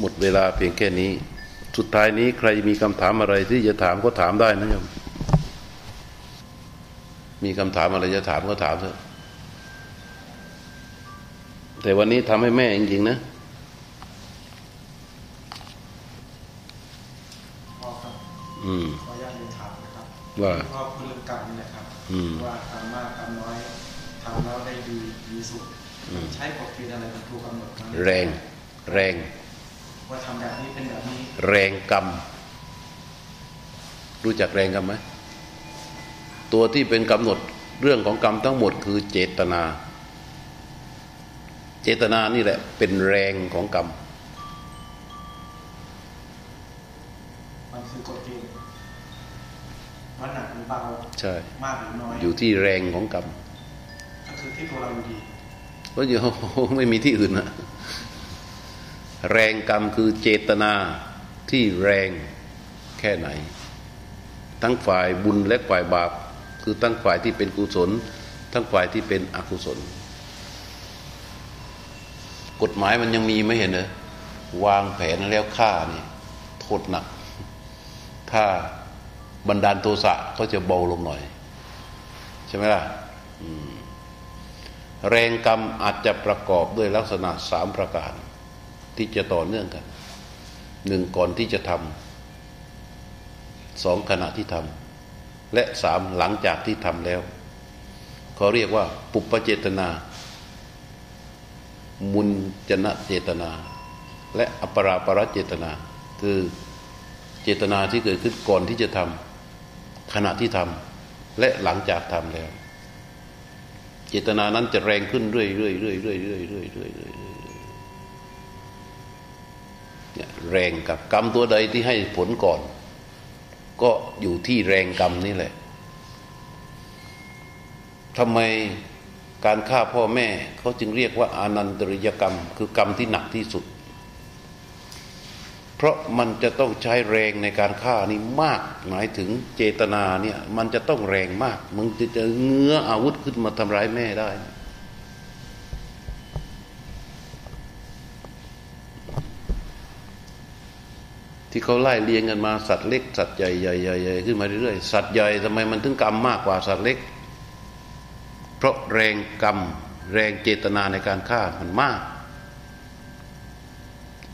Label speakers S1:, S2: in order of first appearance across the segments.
S1: หมดเวลาเพียงแค่นี้ สุดท้ายนี้ใครมีคำถามอะไรที่จะถามก็ถามได้นะโยมมีคำถามอะไรจะถามก็ถามเถอะแต่วันนี้ทำให้แม่จริงๆนะ
S2: พ่อครับ
S1: อืม
S2: ขออนุญาตเรียนถามนะครับ
S1: ว่า
S2: พ่อคุณเรื่องกรรมนี่นะครับ
S1: อืม
S2: ว่ากรรมมากกรรมน้อยทำแล้วได้ดีมีสุข
S1: อืม
S2: ใช้กฎเกณฑ์อะไรเป็นตัวกำหนดมัน
S1: แรง แรง
S2: ว่าทำแบบนี้เป็นแบบนี้
S1: แรงกรรม รู้จักแรงกรรมไหมตัวที่เป็นกำหนดเรื่องของกรรมทั้งหมดคือเจตนา เจตนานี่แหละเป็นแรงของกรรม
S2: มันคือกฎเกณฑ์ว่าหนักหรือเบา
S1: ใช่
S2: มากหรือน้อย
S1: อยู่ที่แรงของกรรม
S2: ก็คือที่ตัวเราอยู่ดี
S1: เพราะอยู่ไม่มีที่อื่นนะ แรงกรรมคือเจตนาที่แรงแค่ไหน ทั้งฝ่ายบุญและฝ่ายบาป คือทั้งฝ่ายที่เป็นกุศล ทั้งฝ่ายที่เป็นอกุศล กฎหมายมันยังมีไม่เห็นเหรอวางแผนแล้วฆ่านี่โทษหนัก ถ้าบันดาลโทสะก็จะเบาลงหน่อย ใช่ไหมล่ะแรงกรรมอาจจะประกอบด้วยลักษณะสามประการ ที่จะต่อเนื่องกันหนึ่งก่อนที่จะทำสองขณะที่ทำและสามหลังจากที่ทำแล้วเขาเรียกว่า ปุปปเจตนา มุนจนะเจตนา และอปราปรเจตนา คือเจตนาที่เกิดขึ้นก่อนที่จะทำขณะที่ทำและหลังจากทำแล้ว เจตนานั้นจะแรงขึ้นเรื่อยๆเรื่อยๆเรื่อยๆเรื่อยๆเรื่อยๆ แรงกับกรรมตัวใดที่ให้ผลก่อน ก็อยู่ที่แรงกรรมนี่แหละทำไมการฆ่าพ่อแม่เขาจึงเรียกว่าอานันตริยกรรม คือกรรมที่หนักที่สุด เพราะมันจะต้องใช้แรงในการฆ่านี่มาก หมายถึงเจตนาเนี่ยมันจะต้องแรงมาก มึงจะจะเงื้ออาวุธขึ้นมาทำร้ายแม่ได้ ที่เขาไล่เลียงกันมาสัตว์เล็กสัตว์ใหญ่ใหญ่ใหญ่ใหญ่ขึ้นมาเรื่อยๆสัตว์ใหญ่ทำไมมันถึงกรรมมากกว่าสัตว์เล็ก เพราะแรงกรรมแรงเจตนาในการฆ่ามันมาก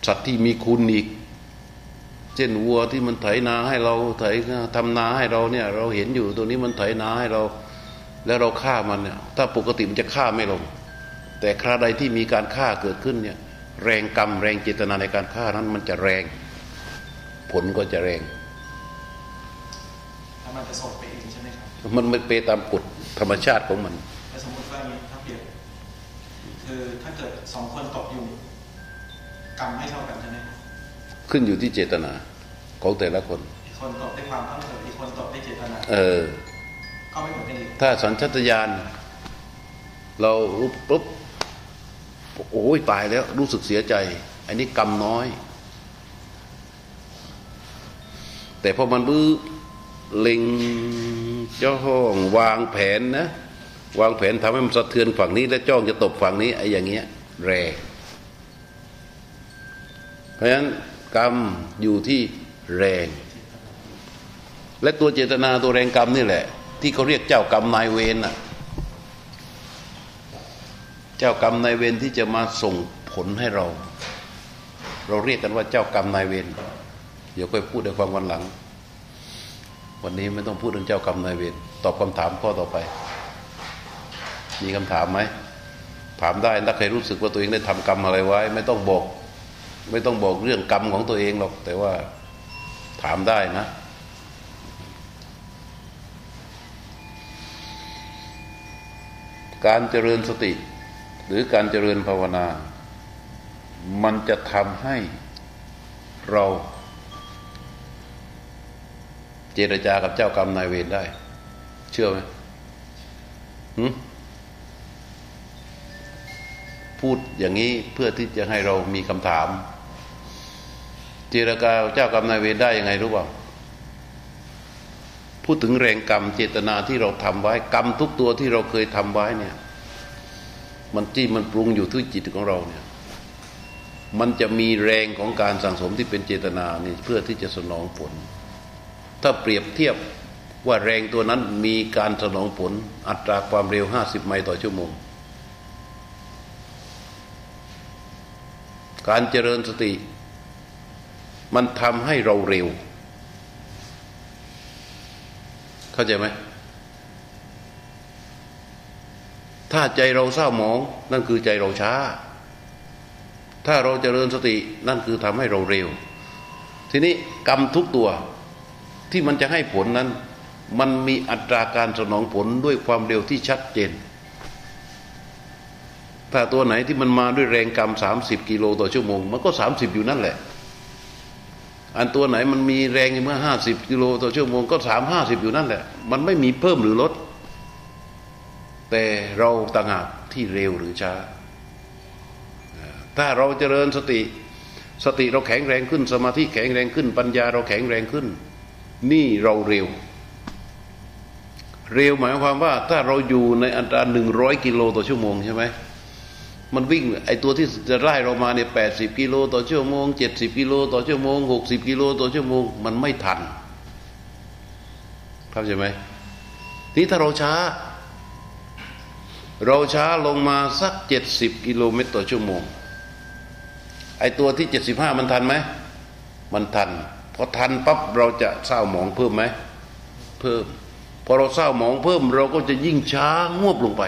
S1: สัตว์ที่มีคุณอีก เช่นวัวที่มันไถนาให้เราไถทำนาให้เราเนี่ยเราเห็นอยู่ตัวนี้มันไถนาให้เรา แล้วเราฆ่ามันเนี่ยถ้าปกติมันจะฆ่าไม่ลง แต่คราใดที่มีการฆ่าเกิดขึ้นเนี่ยแรงกรรมแรงเจตนาในการฆ่านั้นมันจะแรง ผลก็จะแรง
S2: ถ้ามันจะส่งไปเองใช่ไหมครับ
S1: มันไม่เปตามกฎธรรมชาติของมัน
S2: แต่สมมติว่าอย่างนี้ถ้าเปรียบคือถ้าเกิดสองคนตกอยู่กรรมไม่เท่ากันใช่ไหมครับ
S1: ขึ้นอยู่ที่เจตนาของแต่ละคน
S2: อีกคนตกด้วยความตั้งใจอีกคนตกด้วยเจตนา
S1: เออ
S2: ก็ไม่เหมือนกันอีก
S1: ถ้าสัญชาตญาณเรารู้ปุ๊บโอ้ยตายแล้วรู้สึกเสียใจ อันนี้กรรมน้อย แต่พอมันบื้อเล็งจ้องวางแผนนะวางแผนทำให้มันสะเทือนฝั่งนี้ และจ้องจะตบฝั่งนี้ไอ้อย่างเงี้ยแรงเพราะฉะนั้นกรรมอยู่ที่แรง และตัวเจตนาตัวแรงกรรมนี่แหละ ที่เขาเรียกเจ้ากรรมนายเวรน่ะ เจ้ากรรมนายเวรที่จะมาส่งผลให้เรา เราเรียกกันว่าเจ้ากรรมนายเวร เดี๋ยวค่อยพูดในฟังวันหลัง วันนี้ไม่ต้องพูดเรื่องเจ้ากรรมนายเวรตอบคำถามข้อต่อไป มีคำถามไหมถามได้ถ้าใครรู้สึกว่าตัวเองได้ทำกรรมอะไรไว้ ไม่ต้องบอก ไม่ต้องบอกเรื่องกรรมของตัวเองหรอก แต่ว่าถามได้นะการเจริญสติ หรือการเจริญภาวนา มันจะทำให้เรา เจรจากับเจ้ากรรมนายเวรได้ เชื่อไหมหึพูดอย่างนี้เพื่อที่จะให้เรามีคำถาม เจรจาเจ้ากรรมนายเวรได้ยังไงรู้เปล่าพูดถึงแรงกรรมเจตนาที่เราทำไว้ กรรมทุกตัวที่เราเคยทำไว้เนี่ย มันที่มันปรุงอยู่ที่จิตของเราเนี่ย มันจะมีแรงของการสั่งสมที่เป็นเจตนานี่เพื่อที่จะสนองผล ถ้าเปรียบเทียบว่าแรงตัวนั้นมีการสนองผลอัตราความเร็ว 50 ไมล์ต่อชั่วโมง การเจริญสติ มันทำให้เราเร็ว เข้าใจไหม ถ้าใจเราเศร้าหมอง นั่นคือใจเราช้า ถ้าเราเจริญสตินั่นคือทำให้เราเร็ว ทีนี้กรรมทุกตัว ที่มันจะให้ผลนั้น มันมีอัตราการสนองผลด้วยความเร็วที่ชัดเจน ถ้าตัวไหนที่มันมาด้วยแรงกรรม 30 กิโลต่อชั่วโมง มันก็ 30 อยู่นั่นแหละ อันตัวไหนมันมีแรงเมื่อ 50 กิโลต่อชั่วโมงก็ 3 50 อยู่นั่นแหละ มันไม่มีเพิ่มหรือลด แต่เราต่างหากที่เร็วหรือช้า ถ้าเราเจริญสติสติเราแข็งแรงขึ้นสมาธิแข็งแรงขึ้น ปัญญาเราแข็งแรงขึ้น นี่เราเร็ว เร็วหมายความว่า ถ้าเราอยู่ในอัตราหนึ่งร้อยกิโลต่อชั่วโมงใช่ไหมมันวิ่งไอตัวที่จะไล่เรามาเนี่ยแปดสิบกิโลต่อชั่วโมงเจ็ดสิบกิโลต่อชั่วโมงหกสิบกิโลต่อชั่วโมง มันไม่ทันเข้าใจไหมทีนี้ถ้าเราช้า เราช้าลงมาสักเจ็ดสิบกิโลเมตรต่อชั่วโมง ไอตัวที่เจ็ดสิบห้ามันทันไหม มันทัน พอทันปั๊บเราจะเศร้าหมองเพิ่มไหมเพิ่มพอเราเศร้าหมองเพิ่ม เราก็จะยิ่งช้างวบลงไป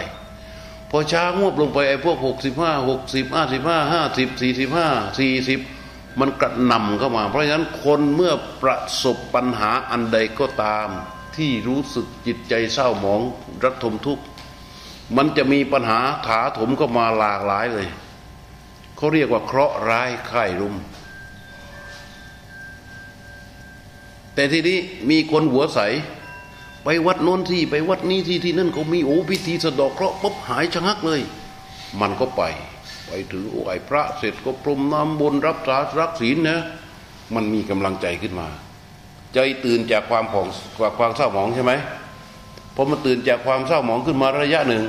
S1: พอช้างวบลงไปไอ้พวกหกสิบห้าหกสิบห้าสิบห้าห้าสิบสี่สิบห้าสี่สิบมันกระหน่ำเข้ามา เพราะฉะนั้นคนเมื่อประสบปัญหาอันใดก็ตาม ที่รู้สึกจิตใจเศร้าหมองรัทมทุกข์มันจะมีปัญหาถาถมเข้ามาหลากหลายเลยเขาเรียกว่าเคราะห์ร้ายข่รุม แต่ทีนี้มีคนหัวใส ไปวัดโน้นที่ไปวัดนี้ที่ที่นั่นเขามีโอ้พิธีสะดอกเคราะห์ปุ๊บหายชะงักเลย มันก็ไป ไปถึงไหว้พระเสร็จก็พรมน้ำบนรับสารักศีลนะมันมีกำลังใจขึ้นมา ใจตื่นจากความผ่องความเศร้าหมองใช่ไหมพอมันตื่นจากความเศร้าหมองขึ้นมาระยะหนึ่ง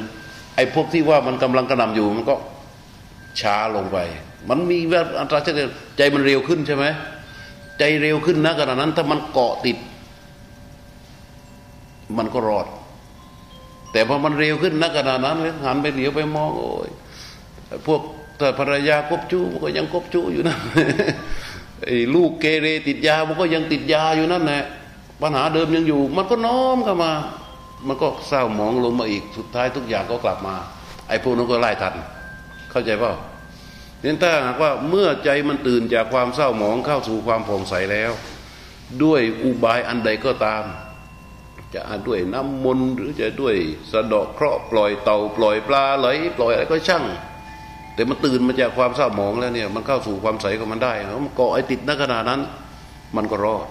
S1: ไอ้พวกที่ว่ามันกำลังกระหน่ำอยู่มันก็ช้าลงไป มันมีแบบอัตราเฉลี่ยใจมันเร็วขึ้นใช่ไหม ใจเร็วขึ้นนะขณะนั้น ถ้ามันเกาะติด มันก็รอด แต่พอมันเร็วขึ้นนะขณะนั้นหันไปเหลียวไปมองโอ้ยพวกแต่ภรรยากบจู้มันก็ยังกบจู้อยู่นะไอ้ลูกเกเรติดยามันก็ยังติดยาอยู่นั่นแหละปัญหาเดิมยังอยู่ มันก็น้อมเข้ามา มันก็เศร้าหมองลงมาอีกสุดท้ายทุกอย่างก็กลับมา ไอ้พวกนั้นก็ไล่ทัน เข้าใจเปล่า เนี่ยถ้าหากว่าเมื่อใจมันตื่นจากความเศร้าหมองเข้าสู่ความผ่องใสแล้ว ด้วยอุบายอันใดก็ตาม จะด้วยน้ำมนต์หรือจะด้วยสะเดาะเคราะห์ปล่อยเต่าปล่อยปลาไหลปล่อยอะไรก็ช่าง แต่มันตื่นมาจากความเศร้าหมองแล้วเนี่ยมันเข้าสู่ความใสของมันได้แล้วมันเกาะไอ้ติดนักขนาดนั้น มันก็รอด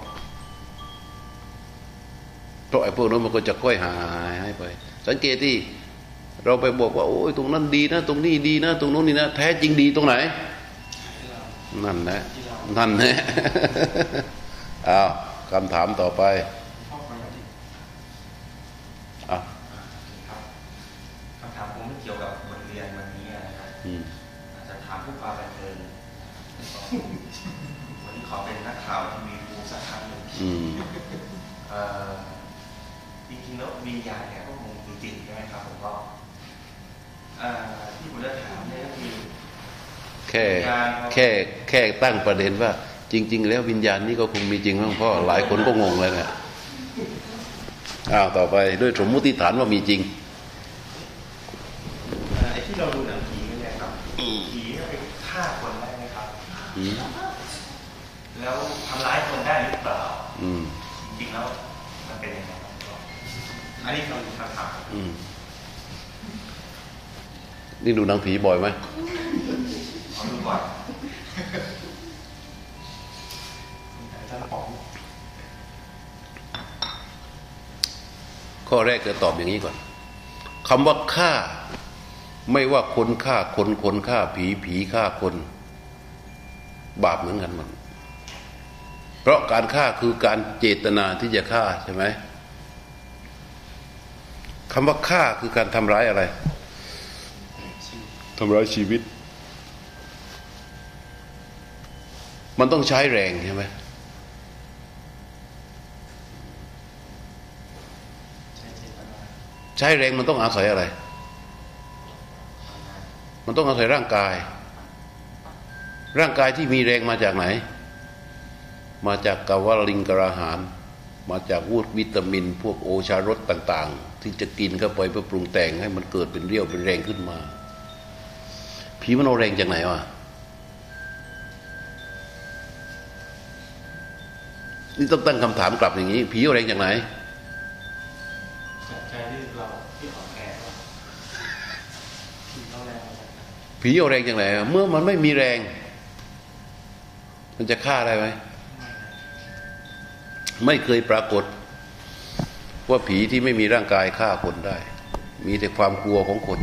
S1: เพราะไอ้พวกนั้นมันก็จะค่อยหายไป สังเกตที่ เราไปบอกว่าโอ้ยตรงนั้นดีนะตรงนี้ดีนะตรงนู้นนี่นะแท้จริงดีตรงไหน นั่นนะนั่นนะอ้าวคำถามต่อไป
S2: พ่อไปแล้วดิ
S1: อ้าว
S3: ครับคำถามคงไม่เกี่ยวกับบทเรียนวันนี้นะครับ
S1: อืม
S3: อาจจะถามผู้ฟังบันเทิงวันนี้ขอเป็นนักข่าวที่มีภูมิสักครั้งหนึ่ง
S1: อืม
S3: เอ่อจริงๆแล้ววิญญาณเนี่ยก็คงมีจริงใช่ไหมครับผมก็เอ่อ ที่ผมจะถามเนี่ยก็คือ
S1: แค่แค่แค่ตั้งประเด็นว่า จริง ๆ แล้ววิญญาณนี่ก็คงมีจริงมั้งพ่อหลายคนก็งงเลยเนี่ยอ้าวต่อไปด้วยสมมุติฐานว่ามีจริง
S3: เอ่อไอ้ที่เราดูหนังผีกันเนี่ยครับผีเนี่ยไปฆ่าคนได้ไหมครับ
S1: อืม
S3: แล้วทำร้ายคนได้หรือเปล่า
S1: อืม
S3: จริงๆแล้วมันเป็นยังไงครับอันนี้คือคำถาม
S1: อืม นี่ดูหนังผีบ่อยไหม
S3: ขอดูก่อ
S2: ย
S1: ข้อแรกจะตอบอย่างนี้ก่อนคำว่าฆ่า ไม่ว่าคนฆ่าคนคนฆ่าผีผีฆ่าคน บาปเหมือนกันหมดเพราะการฆ่าคือการเจตนาที่จะฆ่าใช่ไหมคำว่าฆ่าคือการทำร้ายอะไร ทำร้ายชีวิต มันต้องใช้แรงใช่ไหม
S2: ใช้
S1: แรงมันต้องอาศัยอะไร มันต้องอาศัยร่างกาย ร่างกายที่มีแรงมาจากไหน มาจากกาวลิงกระหาร มาจากวูดวิตามิน พวกโอชารสต่าง ๆ ที่จะกินเข้าไปเพื่อปรุงแต่งให้มันเกิดเป็นเรี่ยวเป็นแรงขึ้นมา ผีมันเอาแรงจากไหนวะนี่ต้องตั้งคำถามกลับอย่างนี้ ผีเอาแรงจากไหน
S2: จากใจที่เราที่อ่อนแอว่าผีเราแรงมาจากไหน
S1: ผีเอาแรงจากไหนเมื่อมันไม่มีแรง มันจะฆ่าได้ไหมไม่เคยปรากฏ ว่าผีที่ไม่มีร่างกายฆ่าคนได้ มีแต่ความกลัวของคน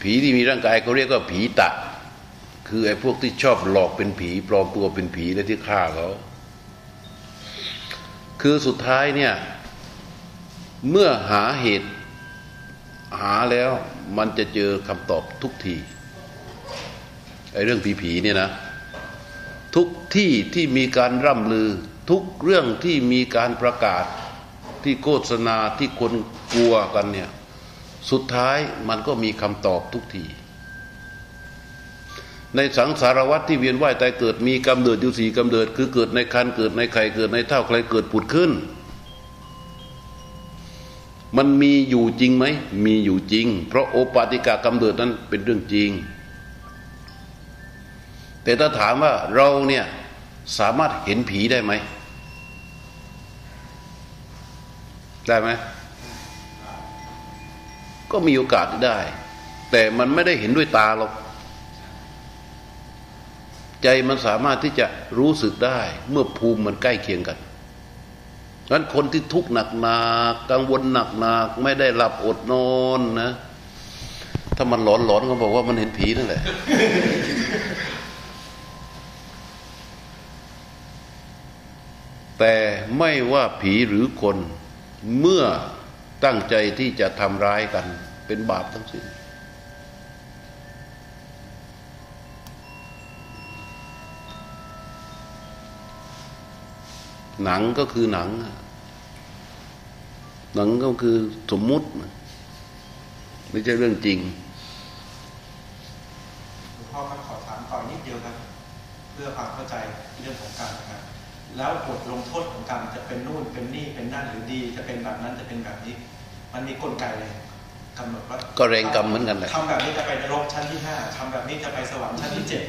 S1: ผีที่มีร่างกายเขาเรียกว่าผีตะ คือไอ้พวกที่ชอบหลอกเป็นผีปลอมตัวเป็นผีแล้วที่ฆ่าเขาคือสุดท้ายเนี่ย เมื่อหาเหตุหาแล้วมันจะเจอคำตอบทุกทีไอ้เรื่องผีๆเนี่ยนะ ทุกที่ที่มีการร่ำลือ ทุกเรื่องที่มีการประกาศที่โฆษณาที่คนกลัวกันเนี่ย สุดท้ายมันก็มีคำตอบทุกที ในสังสารวัตที่เวียนว่ายตายเกิดมีกำเนิดอยู่สี่กำเนิด คือเกิดในคันเกิดในไข่เกิดในเท่าใครเกิดผุดขึ้น มันมีอยู่จริงไหม มีอยู่จริง เพราะโอปาติกากำเนิดนั้นเป็นเรื่องจริง แต่ถ้าถามว่าเราเนี่ยสามารถเห็นผีได้ไหม ได้ไหม ก็มีโอกาสได้ แต่มันไม่ได้เห็นด้วยตาหรอกใจมันสามารถที่จะรู้สึกได้เมื่อภูมิมันใกล้เคียงกันงั้นคนที่ทุกข์หนักหนากังวลหนักหนาไม่ได้หลับอดนอนนะ ถ้ามันหลอนหลอนก็บอกว่ามันเห็นผีนั่นแหละ แต่ไม่ว่าผีหรือคนเมื่อตั้งใจที่จะทำร้ายกัน เป็นบาปทั้งสิ้นหนังก็คือหนัง หนังก็คือสมมุติ ไม่ใช่เรื่องจริง
S2: หลวงพ่อครับขอถามต่อนิดเดียวครับเพื่อความเข้าใจเรื่องของกรรมนะครับแล้วบทลงโทษของกรรมจะเป็นนู่นเป็นนี่เป็นนั่นหรือดี จะเป็นแบบนั้นจะเป็นแบบนี้ มันมีกลไกเลย กำหนดว่า
S1: ก็แรงกรรมเหมือนกันแหละ
S2: ทำแบบนี้จะไปนรกชั้นที่ห้าทำแบบนี้จะไปสวรรค์ชั้นที่เจ็ด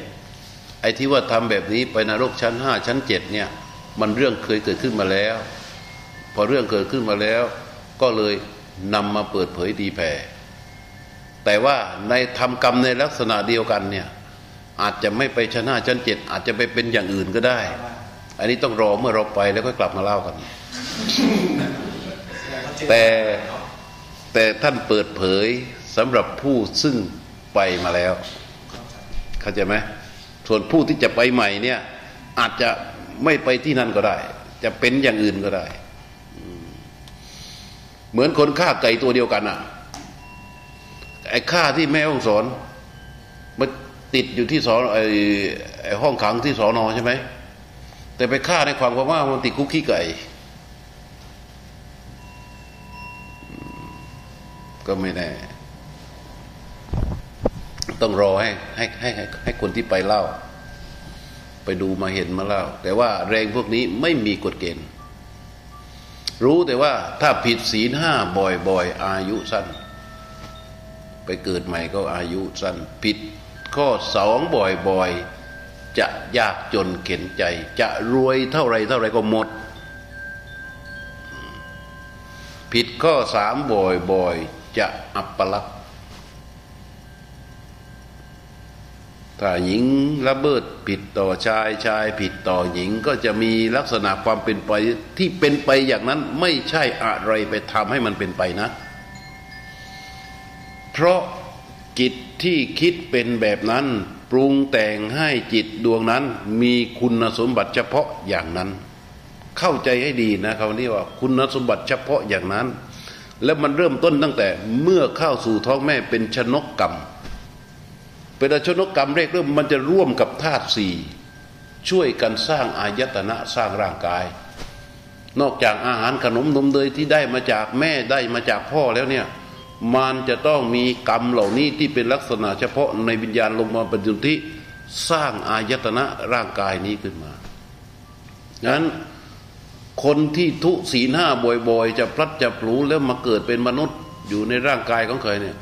S1: ไอ้ที่ว่าทำแบบนี้ไปนรกชั้นห้าชั้นเจ็ดเนี่ยมันเรื่องเคยเกิดขึ้นมาแล้ว พอเรื่องเกิดขึ้นมาแล้ว ก็เลยนำมาเปิดเผยดีแผ่แต่ว่าในทำกรรมในลักษณะเดียวกันเนี่ยอาจจะไม่ไปชั้นห้าชั้นเจ็ดอาจจะไปเป็นอย่างอื่นก็ได้ อันนี้ต้องรอเมื่อเราไปแล้วก็กลับมาเล่ากัน แต่ แต่ท่านเปิดเผยสำหรับผู้ซึ่งไปมาแล้ว เข้าใจไหมส่วนผู้ที่จะไปใหม่เนี่ย อาจจะไม่ไปที่นั่นก็ได้ จะเป็นอย่างอื่นก็ได้ เหมือนคนฆ่าไก่ตัวเดียวกันอะไอ้ฆ่าที่แม่ห้องสอนมันติดอยู่ที่สอนไอ้ไอ้ห้องขังที่สอนอใช่ไหมแต่ไปฆ่าในความว่ามันติดคุกขี้ไก่ ก็ไม่แน่ ต้องรอให้ให้ให้ให้ให้คนที่ไปเล่า ไปดูมาเห็นมาเล่า แต่ว่าแรงพวกนี้ไม่มีกฎเกณฑ์ รู้แต่ว่าถ้าผิดศีลห้าบ่อยๆ อายุสั้น ไปเกิดใหม่ก็อายุสั้น ผิดข้อสองบ่อยๆ จะยากจนเข็นใจ จะรวยเท่าไรเท่าไรก็หมดผิดข้อสามบ่อยๆ จะอัปลักษณ์ถ้าหญิงระเบิดผิดต่อชายชายผิดต่อหญิงก็จะมีลักษณะความเป็นไปที่เป็นไปอย่างนั้นไม่ใช่อะไรไปทำให้มันเป็นไปนะ เพราะจิตที่คิดเป็นแบบนั้น ปรุงแต่งให้จิตดวงนั้น มีคุณสมบัติเฉพาะอย่างนั้น เข้าใจให้ดีนะคำนี้ว่าคุณสมบัติเฉพาะอย่างนั้น แล้วมันเริ่มต้นตั้งแต่เมื่อเข้าสู่ท้องแม่เป็นชนกกรรม เป็นชนกกรรมเรกเริ่มมันจะร่วมกับธาตุสี่ช่วยกันสร้างอายตนะสร้างร่างกาย นอกจากอาหารขนมนมเนยที่ได้มาจากแม่ได้มาจากพ่อแล้วเนี่ยมันจะต้องมีกรรมเหล่านี้ที่เป็นลักษณะเฉพาะในวิญญาณลงมาปฏิทิสร้างอายตนะร่างกายนี้ขึ้นมางั้น คนที่ทุศีลห้าบ่อยๆ จะพลัดจะปลูแล้วมาเกิดเป็นมนุษย์อยู่ในร่างกายของเคยเนี่ย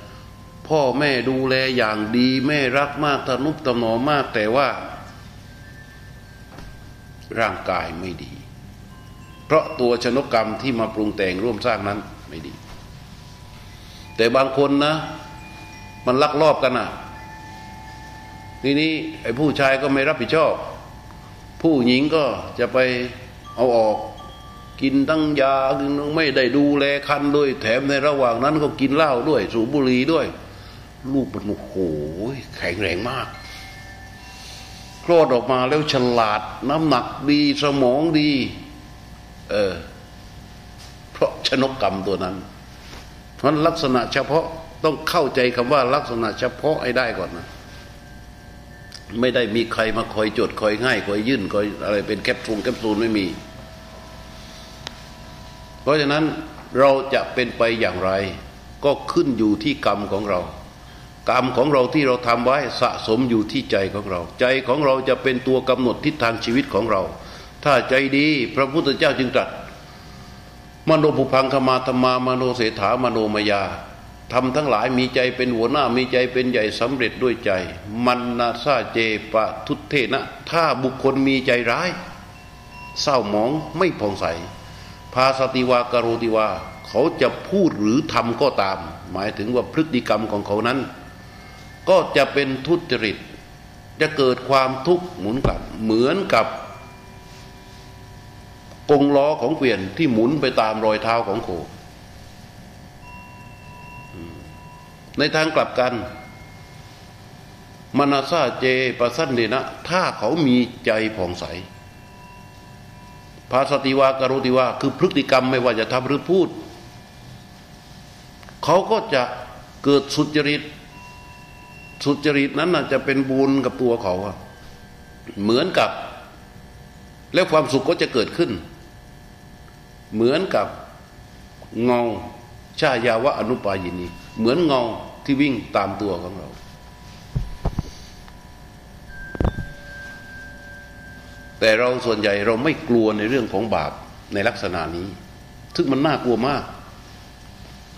S1: พ่อแม่ดูแลอย่างดีแม่รักมากทนุบตนอมากแต่ว่า ร่างกายไม่ดี เพราะตัวชนกกรรมที่มาปรุงแต่งร่วมสร้างนั้นไม่ดี แต่บางคนนะ มันลักลอบกันอะทีนี้ไอ้ผู้ชายก็ไม่รับผิดชอบ ผู้หญิงก็จะไปเอาออก กินตั้งยาไม่ได้ดูแลคันด้วย แถมในระหว่างนั้นก็กินเหล้าด้วย สูบบุหรี่ด้วย ลูกมันโอ้โหแข็งแรงมากคลอดออกมาแล้วฉลาด น้ำหนักดีสมองดี เออ เพราะชนกกรรมตัวนั้น เพราะลักษณะเฉพาะต้องเข้าใจคำว่าลักษณะเฉพาะให้ได้ก่อนนะไม่ได้มีใครมาคอยจดคอยง่ายคอยยื่นคอยอะไรเป็นแคปซูลแคปซูลไม่มี เพราะฉะนั้นเราจะเป็นไปอย่างไร ก็ขึ้นอยู่ที่กรรมของเรา กรรมของเราที่เราทำไว้สะสมอยู่ที่ใจของเรา ใจของเราจะเป็นตัวกำหนดทิศทางชีวิตของเรา ถ้าใจดีพระพุทธเจ้าจึงตรัสมโนภุพังคมาธรรมามโนเสถามโนมยาทำทั้งหลายมีใจเป็นหัวหน้ามีใจเป็นใหญ่สำเร็จด้วยใจ มันนาซาเจปะทุเทนะ ถ้าบุคคลมีใจร้าย เศร้าหมองไม่ผ่องใส ภาสติวากโรติวา เขาจะพูดหรือทำก็ตาม หมายถึงว่าพฤติกรรมของเขานั้น ก็จะเป็นทุจริต จะเกิดความทุกข์หมุนกลับ เหมือนกับกงล้อของเกวียนที่หมุนไปตามรอยเท้าของโค ในทางกลับกันมนาซาเจปสันเดนะ ถ้าเขามีใจผ่องใส ภาสติวาการุติวาคือพฤติกรรมไม่ว่าจะทำหรือพูด เขาก็จะเกิดสุจริต สุจริตนั้นจะเป็นบุญกับตัวเขาเหมือนกับ แล้วความสุขก็จะเกิดขึ้น เหมือนกับเงาชายาวะอนุปายินี เหมือนเงาที่วิ่งตามตัวของเรา แต่เราส่วนใหญ่เราไม่กลัวในเรื่องของบาปในลักษณะนี้ ซึ่งมันน่ากลัวมาก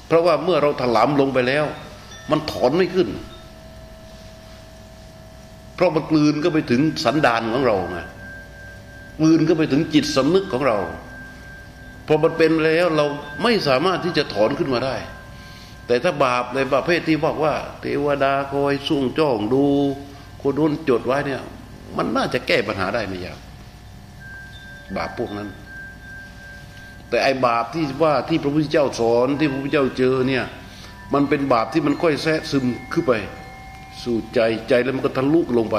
S1: เพราะว่าเมื่อเราถลำลงไปแล้ว มันถอนไม่ขึ้น เพราะมันกลืนก็ไปถึงสันดานของเราไงกลืนก็ไปถึงจิตสำนึกของเราพอมันเป็นแล้วเราไม่สามารถที่จะถอนขึ้นมาได้ แต่ถ้าบาปในประเภทที่บอกว่า เทวดาคอยสุ่งจ้องดูคนนู้นจดไว้เนี่ย มันน่าจะแก้ปัญหาได้ไม่ยาก บาปพวกนั้น แต่ไอ้บาปที่ว่าที่พระพุทธเจ้าสอนที่พระพุทธเจ้าเจอเนี่ย มันเป็นบาปที่มันค่อยแทรกซึมขึ้นไป สู่ใจใจแล้วมันก็ทะลุลงไป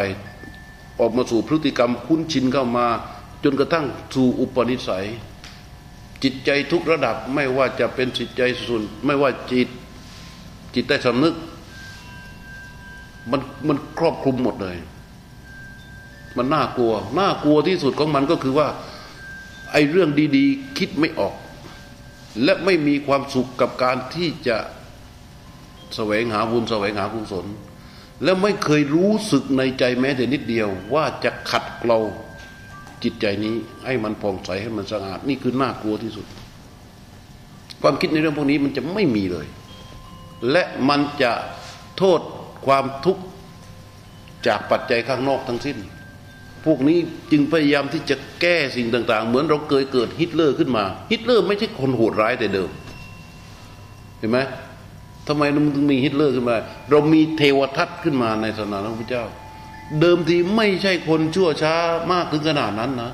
S1: ออกมาสู่พฤติกรรมคุ้นชินเข้ามา จนกระทั่งสู่อุปนิสัย จิตใจทุกระดับไม่ว่าจะเป็นจิตใจส่วนไม่ว่าจิตจิตใต้สำนึก มันมันครอบคลุมหมดเลย มันน่ากลัว น่ากลัวที่สุดของมันก็คือว่า ไอ้เรื่องดีๆ คิดไม่ออก และไม่มีความสุขกับการที่จะแสวงหาบุญแสวงหากุศล แล้วไม่เคยรู้สึกในใจแม้แต่นิดเดียว ว่าจะขัดเกลาจิตใจนี้ ให้มันผ่องใสให้มันสะอาดนี่คือน่ากลัวที่สุด ความคิดในเรื่องพวกนี้มันจะไม่มีเลย และมันจะโทษความทุกข์จากปัจจัยข้างนอกทั้งสิ้น พวกนี้จึงพยายามที่จะแก้สิ่งต่าง ๆ เหมือนเราเคยเกิดฮิตเลอร์ขึ้นมา ฮิตเลอร์ไม่ใช่คนโหดร้ายแต่เดิม เห็นไหมทำไมมันถึงมีฮิตเลอร์ขึ้นมา เรามีเทวทัตขึ้นมาในศาสนาพระพุทธเจ้า เดิมทีไม่ใช่คนชั่วช้ามากถึงขนาดนั้นนะ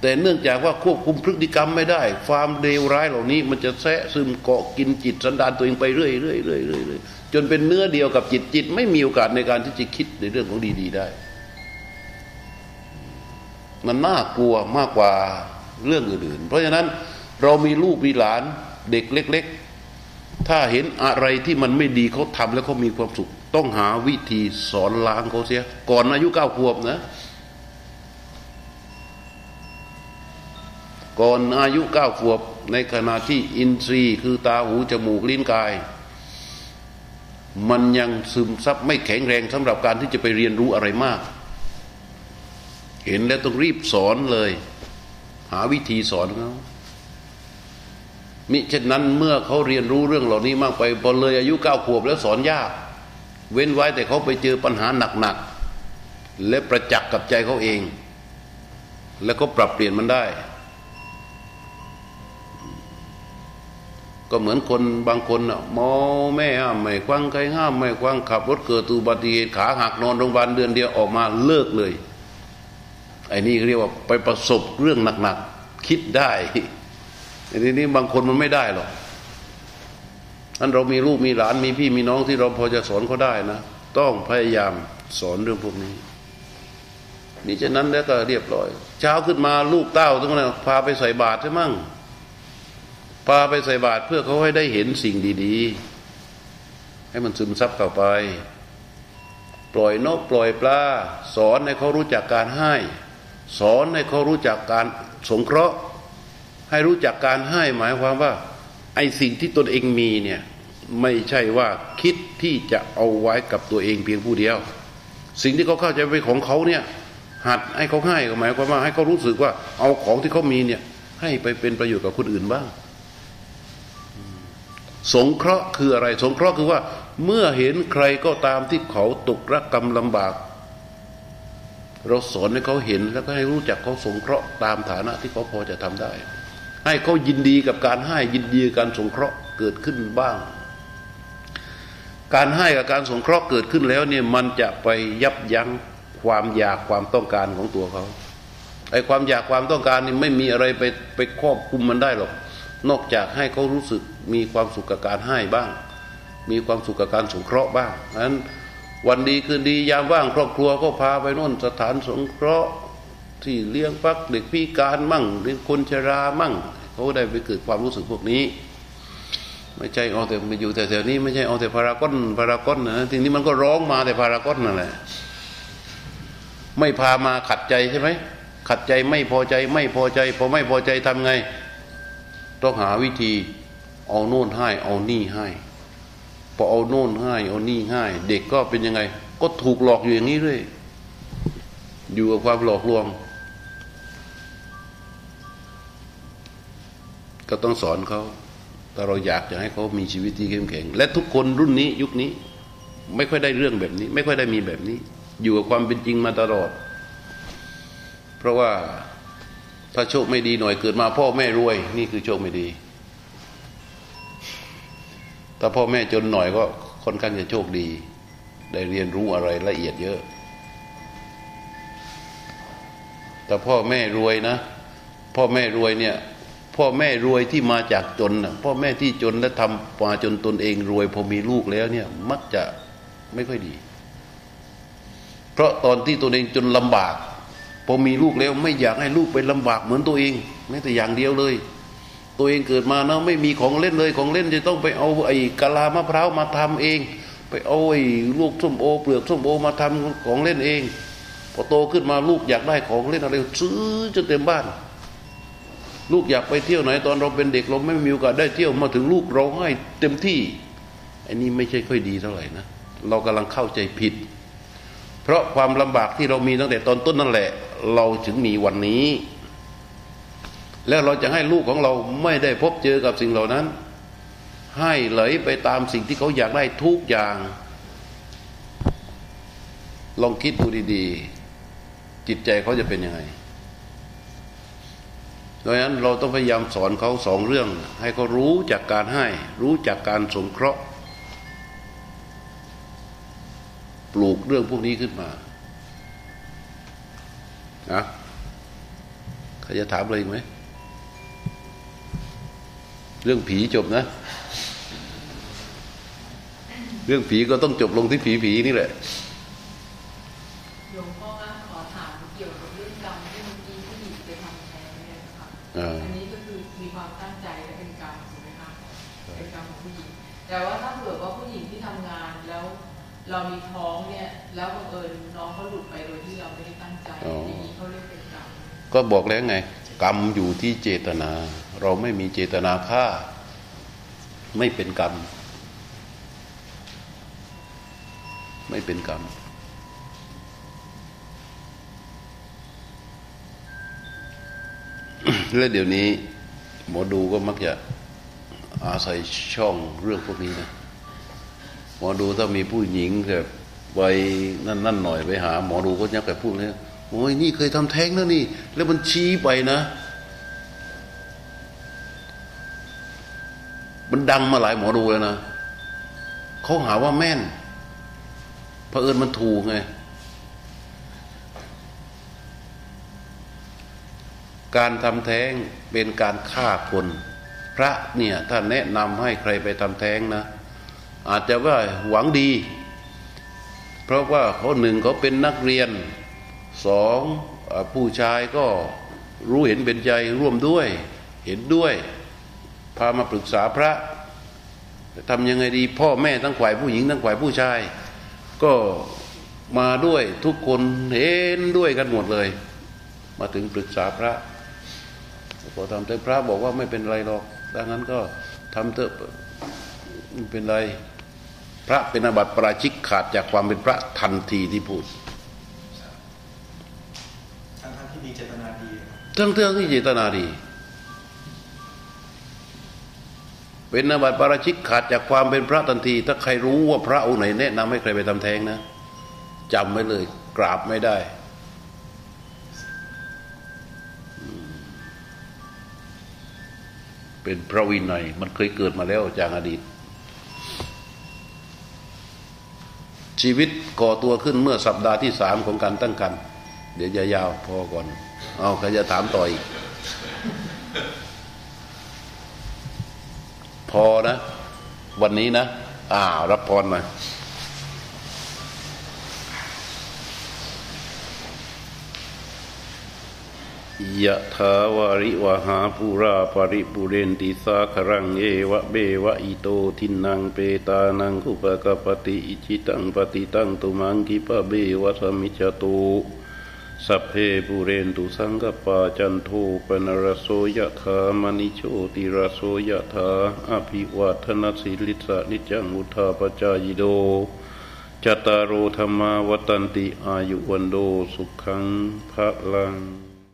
S1: แต่เนื่องจากว่าควบคุมพฤติกรรมไม่ได้ ความเลวร้ายเหล่านี้ มันจะแทรกซึมเกาะกินจิตสันดานตัวเองไปเรื่อยๆเรื่อยๆเรื่อยๆจนเป็นเนื้อเดียวกับจิตจิต ไม่มีโอกาสในการที่จะคิดในเรื่องของดี ๆ ได้ มันน่ากลัวมากกว่าเรื่องอื่นๆ เพราะฉะนั้นเรามีลูกมีหลานเด็กเล็ก ๆ ถ้าเห็นอะไรที่มันไม่ดีเขาทำแล้วเขามีความสุข ต้องหาวิธีสอนล้างเขาเสีย ก่อนอายุเก้าขวบนะ ก่อนอายุเก้าขวบ ในขณะที่อินทรีย์คือตาหูจมูกลิ้นกาย มันยังซึมซับไม่แข็งแรงสำหรับการที่จะไปเรียนรู้อะไรมาก เห็นแล้วต้องรีบสอนเลย หาวิธีสอนเขามิเช่นนั้นเมื่อเขาเรียนรู้เรื่องเหล่านี้มากไปพอเลยอายุเก้าขวบแล้วสอนยาก เว้นไว้แต่เขาไปเจอปัญหาหนักๆและประจักษ์กับใจเขาเอง แล้วก็ปรับเปลี่ยนมันได้ ก็เหมือนคนบางคนอะมอแม่ห้ามไม่ควังใครห้ามไม่ควังขับรถเกิดอุบัติเหตุขาหักนอนโรงพยาบาลเดือนเดียวออกมาเลิกเลย ไอ้นี่เรียกว่าไปประสบเรื่องหนักๆคิดได้ทีนี้บางคนมันไม่ได้หรอกอันเรามีลูกมีหลานมีพี่มีน้องที่เราพอจะสอนเขาได้นะ ต้องพยายามสอนเรื่องพวกนี้ นี่ฉะนั้นแล้วก็เรียบร้อย เช้าขึ้นมาลูกเต้าต้องนั้นพาไปใส่บาตรใช่มั้งพาไปใส่บาตรเพื่อเขาให้ได้เห็นสิ่งดีๆ ให้มันซึมซับเข้าไป ปล่อยนกปล่อยปลาสอนให้เขารู้จักการให้ สอนให้เขารู้จักการสงเคราะห์ ให้รู้จักการให้หมายความว่าไอ้สิ่งที่ตนเองมีเนี่ยไม่ใช่ว่าคิดที่จะเอาไว้กับตัวเองเพียงผู้เดียว สิ่งที่เขาเข้าใจเป็นของเขาเนี่ยหัดให้เขาให้หมายความว่าให้เขารู้สึกว่าเอาของที่เขามีเนี่ยให้ไปเป็นประโยชน์กับคนอื่นบ้าง สงเคราะห์คืออะไร สงเคราะห์คือว่า เมื่อเห็นใครก็ตามที่เขาตกระกรรมลำบาก เราสอนให้เขาเห็นแล้วก็ให้รู้จักเขาสงเคราะห์ตามฐานะที่เขาพอจะทำได้ ให้เขายินดีกับการให้ยินดีกับการสงเคราะห์เกิดขึ้นบ้าง การให้กับการสงเคราะห์เกิดขึ้นแล้วเนี่ยมันจะไปยับยั้งความอยากความต้องการของตัวเขาไอ้ความอยากความต้องการนี่ไม่มีอะไรไปไปครอบคุมมันได้หรอก นอกจากให้เขารู้สึกมีความสุขกับการให้บ้าง มีความสุขกับการสงเคราะห์บ้างนั้น วันดีคืนดียามว่างครอบครัวก็พาไปน่นสถานสงเคราะห์ที่เลี้ยงพักเด็กพิการมั่งเลี้ยงคนชรามั่งเขาได้ไปเกิดความรู้สึกพวกนี้ ไม่ใช่เอาแต่มาอยู่แถวๆนี้ไม่ใช่เอาแต่พารากอนพารากอนนะทีนี้มันก็ร้องมาแต่พารากอนนั่นแหละไม่พามาขัดใจใช่ไหมขัดใจไม่พอใจไม่พอใจพอไม่พอใจทำไง ต้องหาวิธีเอาโน่นให้เอานี่ให้ พอเอาโน่นให้เอานี่ให้เด็กก็เป็นยังไง ก็ถูกหลอกอยู่อย่างนี้เรื่อยอยู่กับความหลอกลวง ก็ต้องสอนเขาแต่เราอยากจะให้เขามีชีวิตที่เข้มแข็ง และทุกคนรุ่นนี้ยุคนี้ ไม่ค่อยได้เรื่องแบบนี้ ไม่ค่อยได้มีแบบนี้ อยู่กับความเป็นจริงมาตลอด เพราะว่าถ้าโชคไม่ดีหน่อยเกิดมาพ่อแม่รวย นี่คือโชคไม่ดี ถ้าพ่อแม่จนหน่อยก็ค่อนข้างจะโชคดี ได้เรียนรู้อะไรละเอียดเยอะ แต่พ่อแม่รวยนะ พ่อแม่รวยเนี่ย พ่อแม่รวยที่มาจากจนนะพ่อแม่ที่จนและทำมาจนตนเองรวยพอมีลูกแล้วเนี่ย มักจะไม่ค่อยดี เพราะตอนที่ตนเองจนลำบากพอมีลูกแล้วไม่อยากให้ลูกไปลำบากเหมือนตัวเองแม้แต่อย่างเดียวเลย ตัวเองเกิดมานะไม่มีของเล่นเลยของเล่นจะต้องไปเอาไอ้กะลามะพร้าวมาทำเอง ไปเอาไอ้ลูกส้มโอ เปลือกส้มโอมาทำของเล่นเอง พอโตขึ้นมาลูกอยากได้ของเล่นอะไรซื้อจนเต็มบ้าน ลูกอยากไปเที่ยวไหนตอนเราเป็นเด็กเราไม่มีโอกาสได้เที่ยวมาถึงลูกเราให้เต็มที่อันนี้ไม่ใช่ค่อยดีเท่าไหร่นะเรากำลังเข้าใจผิด เพราะความลำบากที่เรามีตั้งแต่ตอนต้นนั่นแหละ เราถึงมีวันนี้ แล้วเราจะให้ลูกของเราไม่ได้พบเจอกับสิ่งเหล่านั้น ให้ไหลไปตามสิ่งที่เขาอยากได้ทุกอย่าง ลองคิดดูดีๆ จิตใจเขาจะเป็นยังไงดังนั้นเราต้องพยายามสอนเขาสองเรื่อง ให้เขารู้จากการให้ รู้จากการสงเคราะห์ ปลูกเรื่องพวกนี้ขึ้นมานะใครจะถามอะไรอีกไหม เรื่องผีจบนะ เรื่องผีก็ต้องจบลงที่ผีผีนี่แหละ
S4: หลวงพ่อคะขอถามเกี่ยวกับเรื่องกรรมที่เมื่อกี้ที่หญิงไปทำแท้งเนี่ยค่ะ
S1: อ่า
S4: อันนี้ก็คือมีความตั้งใจและเป็นกรรมถูกไหมคะเป็นกรรมของผู้หญิง แต่ว่าถ้าเผื่อว่าผู้หญิงที่ทำงานแล้วเรามีท้องเนี่ย แล้วบังเอิญน้องเขาหลุดไปโดยที่เราไม่ได้ตั้งใจ
S1: อ๋อ
S4: อย่างนี้เขาเรียกเป็นกรรม
S1: ก็บอกแล้วไง กรรมอยู่ที่เจตนา เราไม่มีเจตนาฆ่า ไม่เป็นกรรม ไม่เป็นกรรม และเดี๋ยวนี้ หมอดูก็มักจะอาศัยช่องเรื่องพวกนี้นะหมอดูถ้ามีผู้หญิงแบบวัยนั่นนั่นหน่อยไปหา หมอดูก็ยักแต่พูดเลยโอ้ยนี่เคยทำแท้งนะนี่ แล้วมันชี้ไปนะ มันดังมาหลายหมอดูแล้วนะเขาหาว่าแม่นเอิญมันถูกไงการทำแท้งเป็นการฆ่าคน พระเนี่ยท่านแนะนำให้ใครไปทำแท้งนะ อาจจะว่าหวังดี เพราะว่าเขาหนึ่งเขาเป็นนักเรียนสองผู้ชายก็รู้เห็นเป็นใจร่วมด้วย เห็นด้วย พามาปรึกษาพระจะทำยังไงดีพ่อแม่ทั้งฝ่ายผู้หญิงทั้งฝ่ายผู้ชาย ก็มาด้วยทุกคนเห็นด้วยกันหมดเลย มาถึงปรึกษาพระพอทำแต่พระบอกว่าไม่เป็นไรหรอกดังนั้นก็ทำเถอะไม่เป็นไร พระเป็นอาบัติปราชิกขาดจากความเป็นพระทันทีที่พูด
S2: ทั้งทั้งที่มีเจตนาดีนะครับ
S1: ทั้งเรื่องที่เจตนาดี เป็นอาบัติปราชิกขาดจากความเป็นพระทันที ถ้าใครรู้ว่าพระองค์ไหนแนะนำให้ใครไปทำแท้งนะจำไว้เลย กราบไม่ได้ เป็นพระวินัยมันเคยเกิดมาแล้วจากอดีต ชีวิตก่อตัวขึ้นเมื่อสัปดาห์ที่สามของการตั้งครรภ์เดี๋ยวจะยาวพอก่อน เอาใครจะถามต่ออีก พอนะ วันนี้นะ อ่า รับพรมายะถาวาริวหาปุราปริปุเรนติสาครังเอวะเบวะอิโตทินังเปตานังคุปกปติอิจิตังปฏิตังตุมังคิปะเบวะสมิจจตุ สัพเพปุเรนตุสังกปาจันโทปนรโสยะถามณิโชติรโสยะถาอภิวัฒนสิลิสะนิจังุทาปจายโดจตารโธรรมาวตันติอายุวันโดสุขังพระลัง